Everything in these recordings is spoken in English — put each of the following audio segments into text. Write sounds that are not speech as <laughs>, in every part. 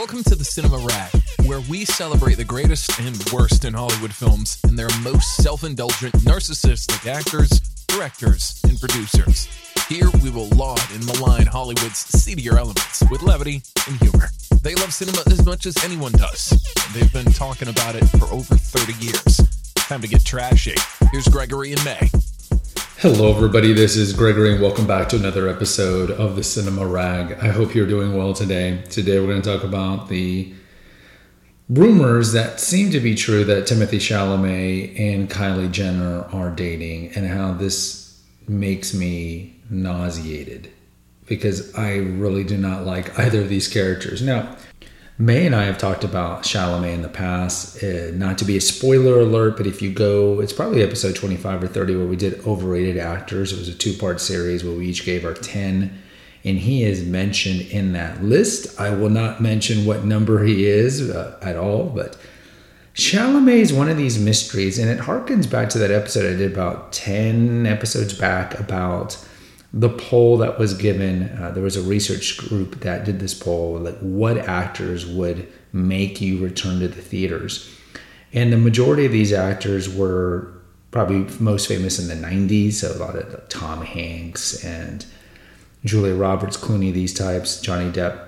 Welcome to the Cinema Rag, where we celebrate the greatest and worst in Hollywood films and their most self indulgent, narcissistic actors, directors, and producers. Here we will laud and malign Hollywood's seedier elements with levity and humor. They love cinema as much as anyone does, and they've been talking about it for over 30 years. Time to get trashy. Here's Gregory and May. Hello, everybody. This is Gregory, and welcome back to another episode of the Cinema Rag. I hope you're doing well today. Today, we're going to talk about the rumors that seem to be true that Timothée Chalamet and Kylie Jenner are dating, and how this makes me nauseated because I really do not like either of these characters. Now, May and I have talked about Chalamet in the past. Uh, not to be a spoiler alert, but if you go, it's probably episode 25 or 30 where we did overrated actors. It was a two part series where we each gave our 10. And he is mentioned in that list. I will not mention what number he is uh, at all, but Chalamet is one of these mysteries. And it harkens back to that episode I did about 10 episodes back about the poll that was given uh, there was a research group that did this poll like what actors would make you return to the theaters. And the majority of these actors were probably most famous in the 90s so a lot of tom hanks and julia roberts clooney these types johnny depp.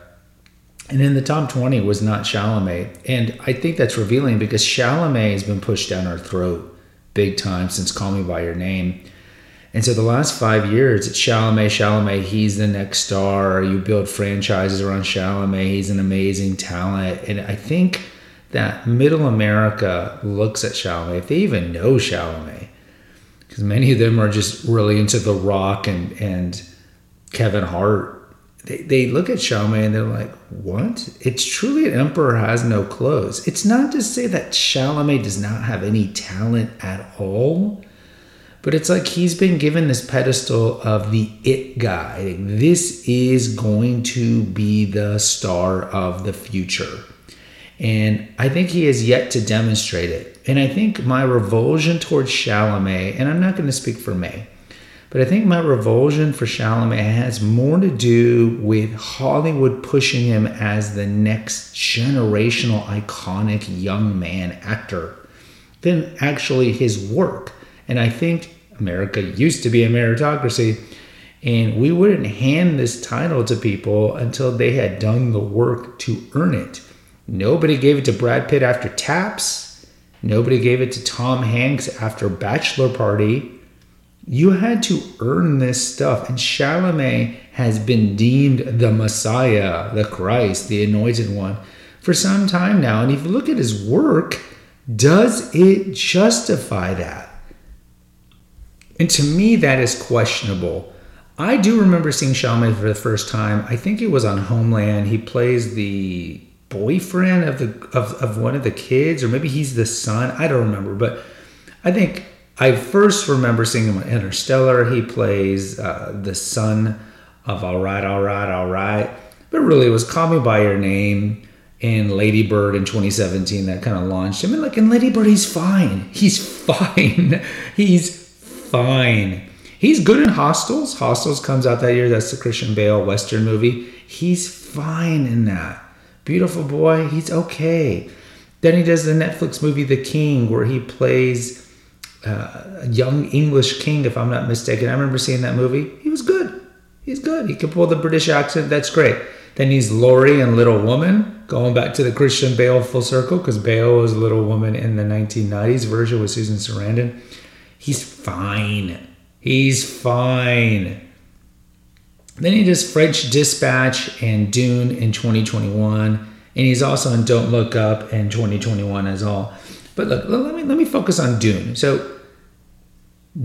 And in the top 20 was not chalamet. And i think that's revealing because chalamet has been pushed down our throat big time since call me by your name and so the last five years, it's Chalamet, Chalamet, he's the next star. You build franchises around Chalamet, he's an amazing talent. And I think that middle America looks at Chalamet, if they even know Chalamet, because many of them are just really into The Rock and, and Kevin Hart. They, they look at Chalamet and they're like, what? It's truly an emperor has no clothes. It's not to say that Chalamet does not have any talent at all but it's like he's been given this pedestal of the it guy. This is going to be the star of the future. And I think he has yet to demonstrate it. And I think my revulsion towards Chalamet, and I'm not going to speak for May, but I think my revulsion for Chalamet has more to do with Hollywood pushing him as the next generational iconic young man actor than actually his work. And I think America used to be a meritocracy. And we wouldn't hand this title to people until they had done the work to earn it. Nobody gave it to Brad Pitt after Taps. Nobody gave it to Tom Hanks after Bachelor Party. You had to earn this stuff. And Chalamet has been deemed the Messiah, the Christ, the anointed one for some time now. And if you look at his work, does it justify that? And to me, that is questionable. I do remember seeing Chalamet for the first time. I think it was on Homeland. He plays the boyfriend of the of, of one of the kids, or maybe he's the son. I don't remember, but I think I first remember seeing him on Interstellar. He plays uh, the son of All Right, All Right, All Right. But really, it was Call Me by Your Name and Lady Bird in 2017 that kind of launched him. And like in Lady Bird, he's fine. He's <laughs> fine. he's fine. He's good in Hostiles. Hostiles comes out that year. That's the Christian Bale Western movie. He's fine in that. Beautiful boy. He's okay. Then he does the Netflix movie The King, where he plays uh, a young English king, if I'm not mistaken. I remember seeing that movie. He was good. He's good. He can pull the British accent. That's great. Then he's Laurie and Little Woman, going back to the Christian Bale full circle, because Bale was Little Woman in the 1990s version with Susan Sarandon. He's fine. He's fine. Then he does French Dispatch and Dune in 2021, and he's also in Don't Look Up in 2021 as well. But look, let me let me focus on Dune. So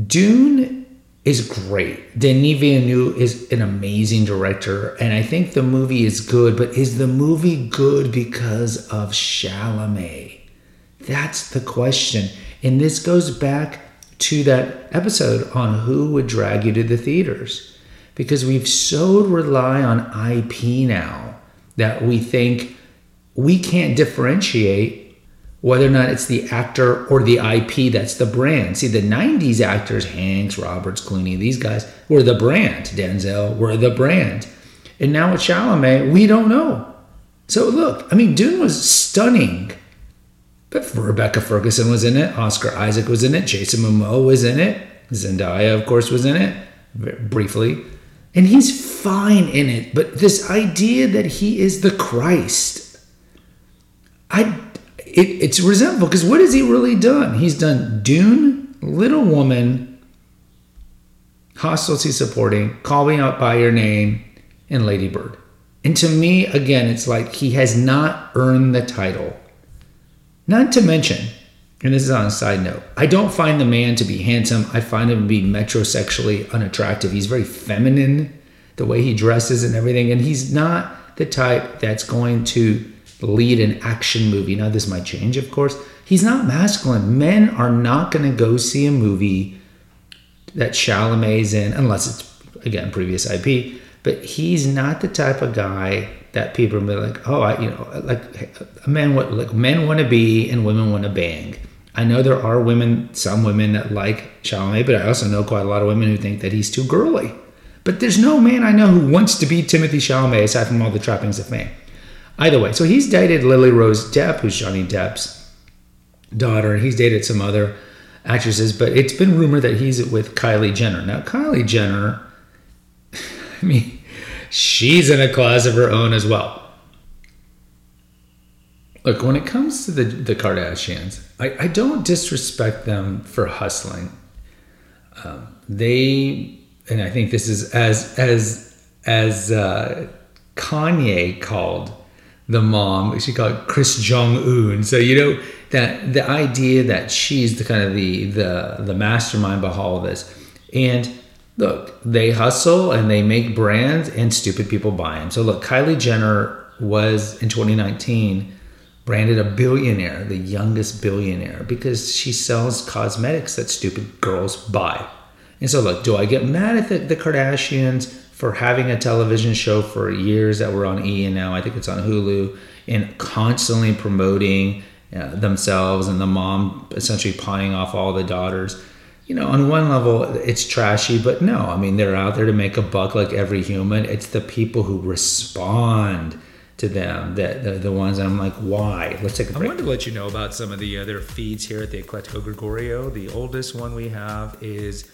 Dune is great. Denis Villeneuve is an amazing director, and I think the movie is good. But is the movie good because of Chalamet? That's the question. And this goes back to that episode on who would drag you to the theaters because we've so rely on IP now that we think we can't differentiate whether or not it's the actor or the IP that's the brand. See, the 90s actors, Hanks, Roberts, Clooney, these guys were the brand. Denzel were the brand. And now with Chalamet, we don't know. So look, I mean, Dune was stunning. But Rebecca Ferguson was in it, Oscar Isaac was in it, Jason Momoa was in it, Zendaya, of course, was in it briefly. And he's fine in it. But this idea that he is the Christ, I it, it's resentful because what has he really done? He's done Dune, Little Woman, Hostility Supporting, Call Me Out by Your Name, and Lady Bird. And to me, again, it's like he has not earned the title. Not to mention, and this is on a side note, I don't find the man to be handsome. I find him to be metrosexually unattractive. He's very feminine, the way he dresses and everything. And he's not the type that's going to lead an action movie. Now, this might change, of course. He's not masculine. Men are not going to go see a movie that Chalamet's in, unless it's, again, previous IP but he's not the type of guy that people are like, oh, I, you know, like men what like men want to be and women want to bang. I know there are women, some women that like Chalamet, but I also know quite a lot of women who think that he's too girly. But there's no man I know who wants to be Timothée Chalamet aside from all the trappings of fame. Either way, so he's dated Lily Rose Depp, who's Johnny Depp's daughter, and he's dated some other actresses, but it's been rumored that he's with Kylie Jenner. Now, Kylie Jenner, <laughs> I mean, she's in a class of her own as well. Look, when it comes to the, the Kardashians, I, I don't disrespect them for hustling. Um, they, and I think this is as as as uh, Kanye called the mom. She called Kris Jong Un. So you know that the idea that she's the kind of the the the mastermind behind all of this, and look, they hustle and they make brands, and stupid people buy them. So look, Kylie Jenner was in 2019 branded a billionaire, the youngest billionaire, because she sells cosmetics that stupid girls buy. And so, look, do I get mad at the, the Kardashians for having a television show for years that were on E and now I think it's on Hulu and constantly promoting uh, themselves and the mom essentially pawning off all the daughters? You know, on one level, it's trashy, but no, I mean, they're out there to make a buck like every human. It's the people who respond to them that the, the ones I'm like, why? Let's take a break. I wanted to let you know about some of the other feeds here at the Eclectico Gregorio. The oldest one we have is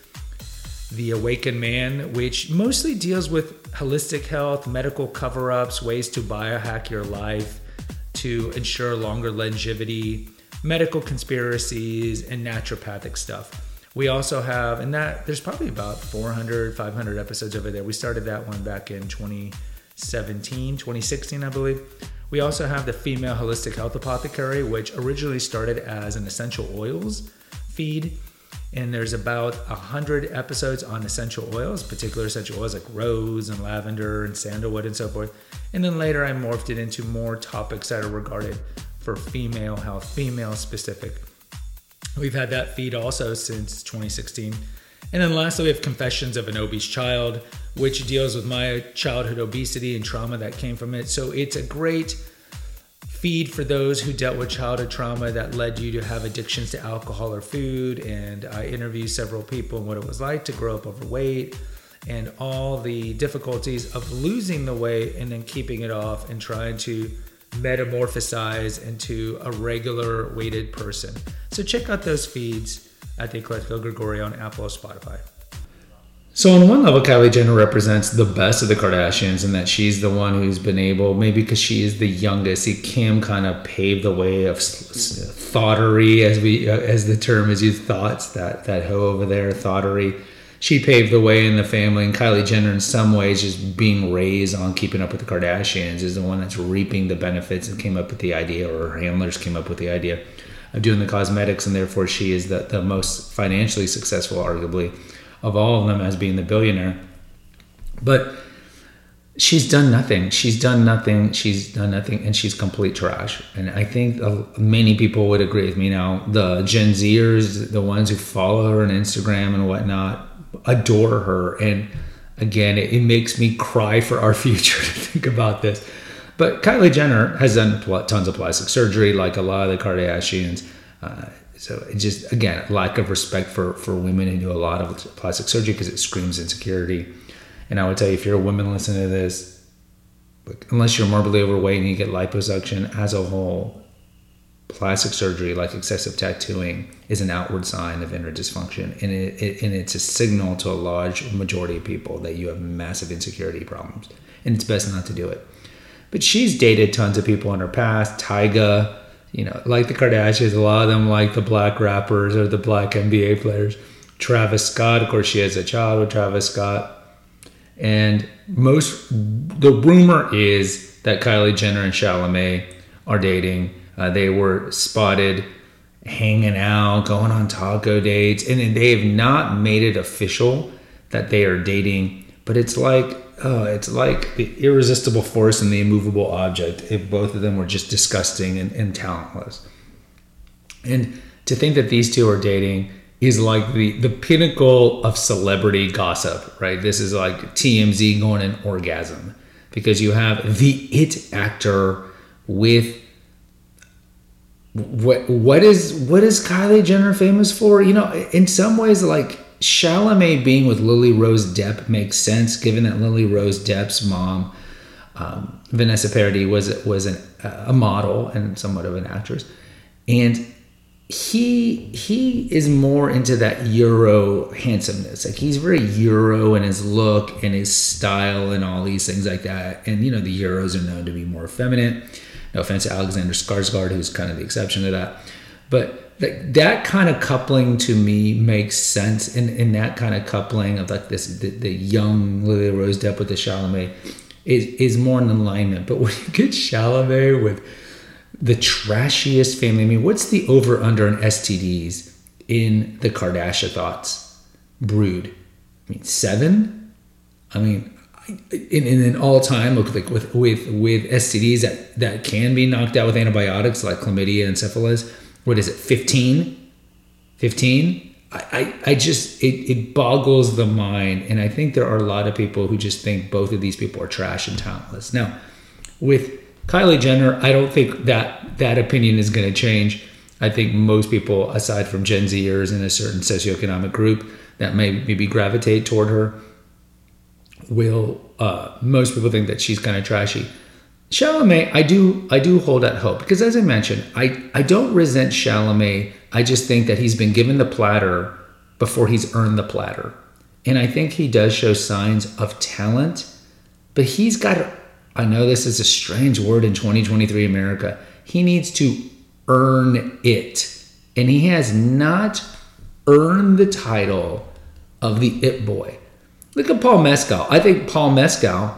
The Awakened Man, which mostly deals with holistic health, medical cover ups, ways to biohack your life to ensure longer longevity, medical conspiracies, and naturopathic stuff. We also have, and that there's probably about 400, 500 episodes over there. We started that one back in 2017, 2016, I believe. We also have the Female Holistic Health Apothecary, which originally started as an essential oils feed. And there's about 100 episodes on essential oils, particular essential oils like rose and lavender and sandalwood and so forth. And then later I morphed it into more topics that are regarded for female health, female specific We've had that feed also since 2016. And then lastly, we have Confessions of an Obese Child, which deals with my childhood obesity and trauma that came from it. So it's a great feed for those who dealt with childhood trauma that led you to have addictions to alcohol or food. And I interviewed several people and what it was like to grow up overweight and all the difficulties of losing the weight and then keeping it off and trying to metamorphosize into a regular weighted person. So check out those feeds at the Eclectico Gregorio on Apple or Spotify. So on one level, Kylie Jenner represents the best of the Kardashians in that she's the one who's been able, maybe because she is the youngest. See, Kim kind of paved the way of thottery, as we as the term is used, thots that that hoe over there, thottery she paved the way in the family, and Kylie Jenner, in some ways, just being raised on keeping up with the Kardashians, is the one that's reaping the benefits and came up with the idea, or her handlers came up with the idea of doing the cosmetics, and therefore she is the, the most financially successful, arguably, of all of them as being the billionaire. But she's done nothing. She's done nothing. She's done nothing, and she's complete trash. And I think uh, many people would agree with me now. The Gen Zers, the ones who follow her on Instagram and whatnot, adore her. And again, it, it makes me cry for our <laughs> future to think about this. But Kylie Jenner has done tons of plastic surgery, like a lot of the Kardashians. Uh, so it just again lack of respect for for women who do a lot of plastic surgery because it screams insecurity. And I would tell you, if you're a woman listening to this, unless you're morbidly overweight and you get liposuction as a whole, plastic surgery like excessive tattooing is an outward sign of inner dysfunction. And, it, it, and it's a signal to a large majority of people that you have massive insecurity problems. And it's best not to do it. But she's dated tons of people in her past. Tyga you know like the kardashians a lot of them like the black rappers or the black nba players. Travis scott of course she has a child with travis scott. And most the rumor is that kylie jenner and chalamet are dating uh, they were spotted hanging out, going on taco dates, and they have not made it official that they are dating. But it's like, oh, it's like the irresistible force and the immovable object. If both of them were just disgusting and, and talentless, and to think that these two are dating is like the the pinnacle of celebrity gossip, right? This is like TMZ going an orgasm because you have the it actor with what what is what is Kylie Jenner famous for? You know, in some ways, like Chalamet being with Lily Rose Depp makes sense, given that Lily Rose Depp's mom, um, Vanessa Paradis, was was an, a model and somewhat of an actress, and he he is more into that Euro handsomeness. Like he's very Euro in his look and his style and all these things like that. And you know, the Euros are known to be more feminine no offense to Alexander Skarsgård, who's kind of the exception to that. But that, that kind of coupling to me makes sense. In, in that kind of coupling of like this, the, the young Lily Rose Depp with the Chalamet is, is more in alignment. But when you get Chalamet with the trashiest family, I mean, what's the over under on STDs in the Kardashian thots brood? I mean, seven? I mean, in, in an all time look like with with with STDs that that can be knocked out with antibiotics like chlamydia and syphilis. What is it? 15? 15? I, I, I just it, it boggles the mind and I think there are a lot of people who just think both of these people are trash and talentless. Now, with Kylie Jenner, I don't think that that opinion is going to change. I think most people, aside from Gen Zers in a certain socioeconomic group, that may maybe gravitate toward her will uh, most people think that she's kind of trashy. Chalamet, I do I do hold out hope because as I mentioned, I, I don't resent Chalamet. I just think that he's been given the platter before he's earned the platter. And I think he does show signs of talent, but he's got I know this is a strange word in 2023 America. He needs to earn it. And he has not earned the title of the it boy. Look at Paul Mescal. I think Paul Mescal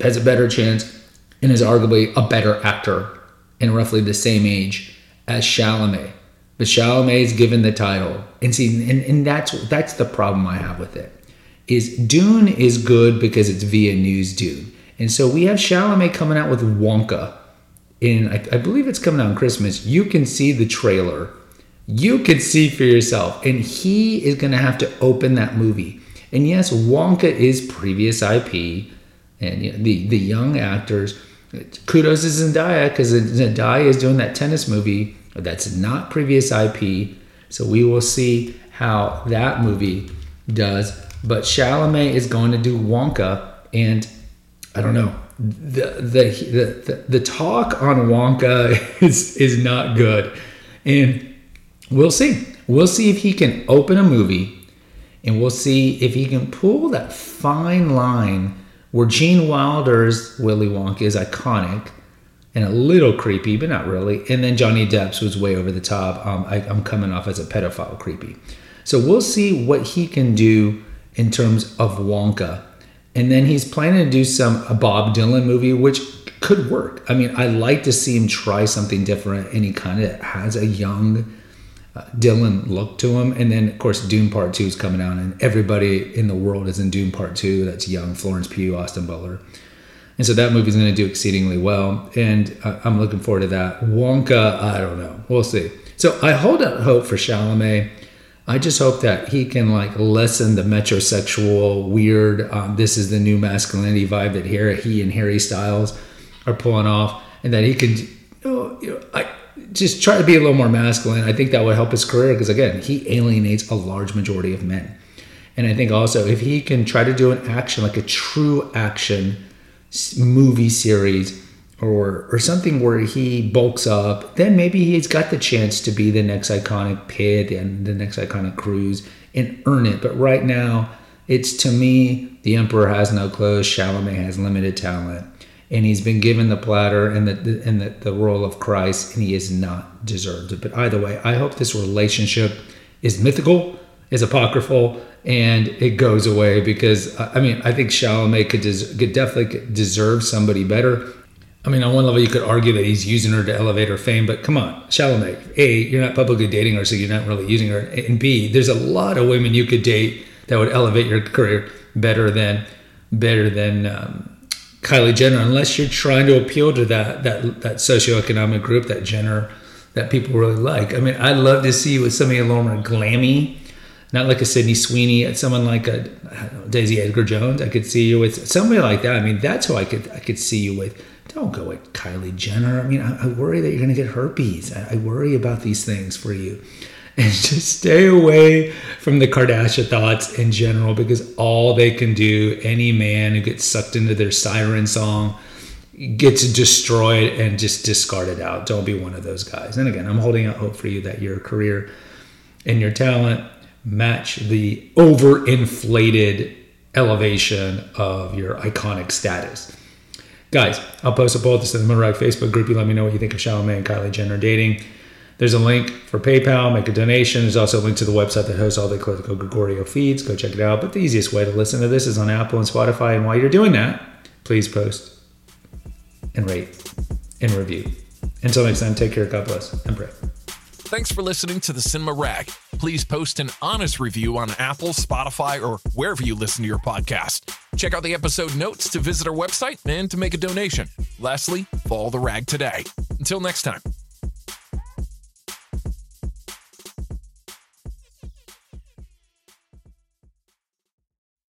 has a better chance and is arguably a better actor in roughly the same age as Chalamet. But Chalamet is given the title. And see, and, and that's that's the problem I have with it. Is Dune is good because it's Villeneuve's Dune. And so we have Chalamet coming out with Wonka. In I, I believe it's coming out on Christmas. You can see the trailer. You can see for yourself. And he is gonna have to open that movie and yes, Wonka is previous IP, and you know, the the young actors. Kudos to Zendaya because Zendaya is doing that tennis movie that's not previous IP. So we will see how that movie does. But Chalamet is going to do Wonka, and I don't know. The the the, the, the talk on Wonka <laughs> is is not good, and we'll see. We'll see if he can open a movie and we'll see if he can pull that fine line where Gene Wilder's Willy Wonka is iconic and a little creepy, but not really. And then Johnny Depp's was way over the top. Um, I, I'm coming off as a pedophile creepy. So we'll see what he can do in terms of Wonka. And then he's planning to do some a Bob Dylan movie, which could work. I mean, I like to see him try something different, and he kind of has a young uh, Dylan look to him. And then, of course, Dune Part 2 is coming out, and everybody in the world is in Dune Part 2. That's young Florence Pugh, Austin Butler. And so that movie's going to do exceedingly well. And uh, I'm looking forward to that. Wonka, I don't know. We'll see. So I hold out hope for Chalamet. I just hope that he can like lessen the metrosexual weird. Um, this is the new masculinity vibe that here he and Harry Styles are pulling off, and that he can. You know, you know I just try to be a little more masculine. I think that would help his career because again, he alienates a large majority of men. And I think also if he can try to do an action like a true action movie series or or something where he bulks up, then maybe he's got the chance to be the next iconic Pitt and the next iconic Cruise and earn it. But right now, it's to me, the Emperor has no clothes. Chalamet has limited talent, and he's been given the platter and the and the, the role of Christ, and he has not deserved it. But either way, I hope this relationship is mythical, is apocryphal, and it goes away because I mean I think Chalamet could des- could definitely deserve somebody better. I mean, on one level, you could argue that he's using her to elevate her fame, but come on, Chalamet. A, you're not publicly dating her, so you're not really using her. And B, there's a lot of women you could date that would elevate your career better than better than um, Kylie Jenner, unless you're trying to appeal to that that that socioeconomic group that Jenner that people really like. I mean, I'd love to see you with somebody a little more glammy, not like a Sydney Sweeney, uh, someone like a know, Daisy Edgar Jones. I could see you with somebody like that. I mean, that's who I could I could see you with. Don't go with Kylie Jenner. I mean, I, I worry that you're going to get herpes. I, I worry about these things for you and <laughs> just stay away from the Kardashian thots in general because all they can do, any man who gets sucked into their siren song gets destroyed and just discarded out. Don't be one of those guys. And again, I'm holding out hope for you that your career and your talent match the overinflated elevation of your iconic status. Guys, I'll post a poll at the Rag Facebook group. You let me know what you think of Chalamet and Kylie Jenner dating. There's a link for PayPal, make a donation. There's also a link to the website that hosts all the Eclectico Gregorio feeds. Go check it out. But the easiest way to listen to this is on Apple and Spotify. And while you're doing that, please post and rate and review. Until next time, take care, God bless, and pray. Thanks for listening to the Cinema Rag. Please post an honest review on Apple, Spotify, or wherever you listen to your podcast. Check out the episode notes to visit our website and to make a donation. Lastly, follow the rag today. Until next time.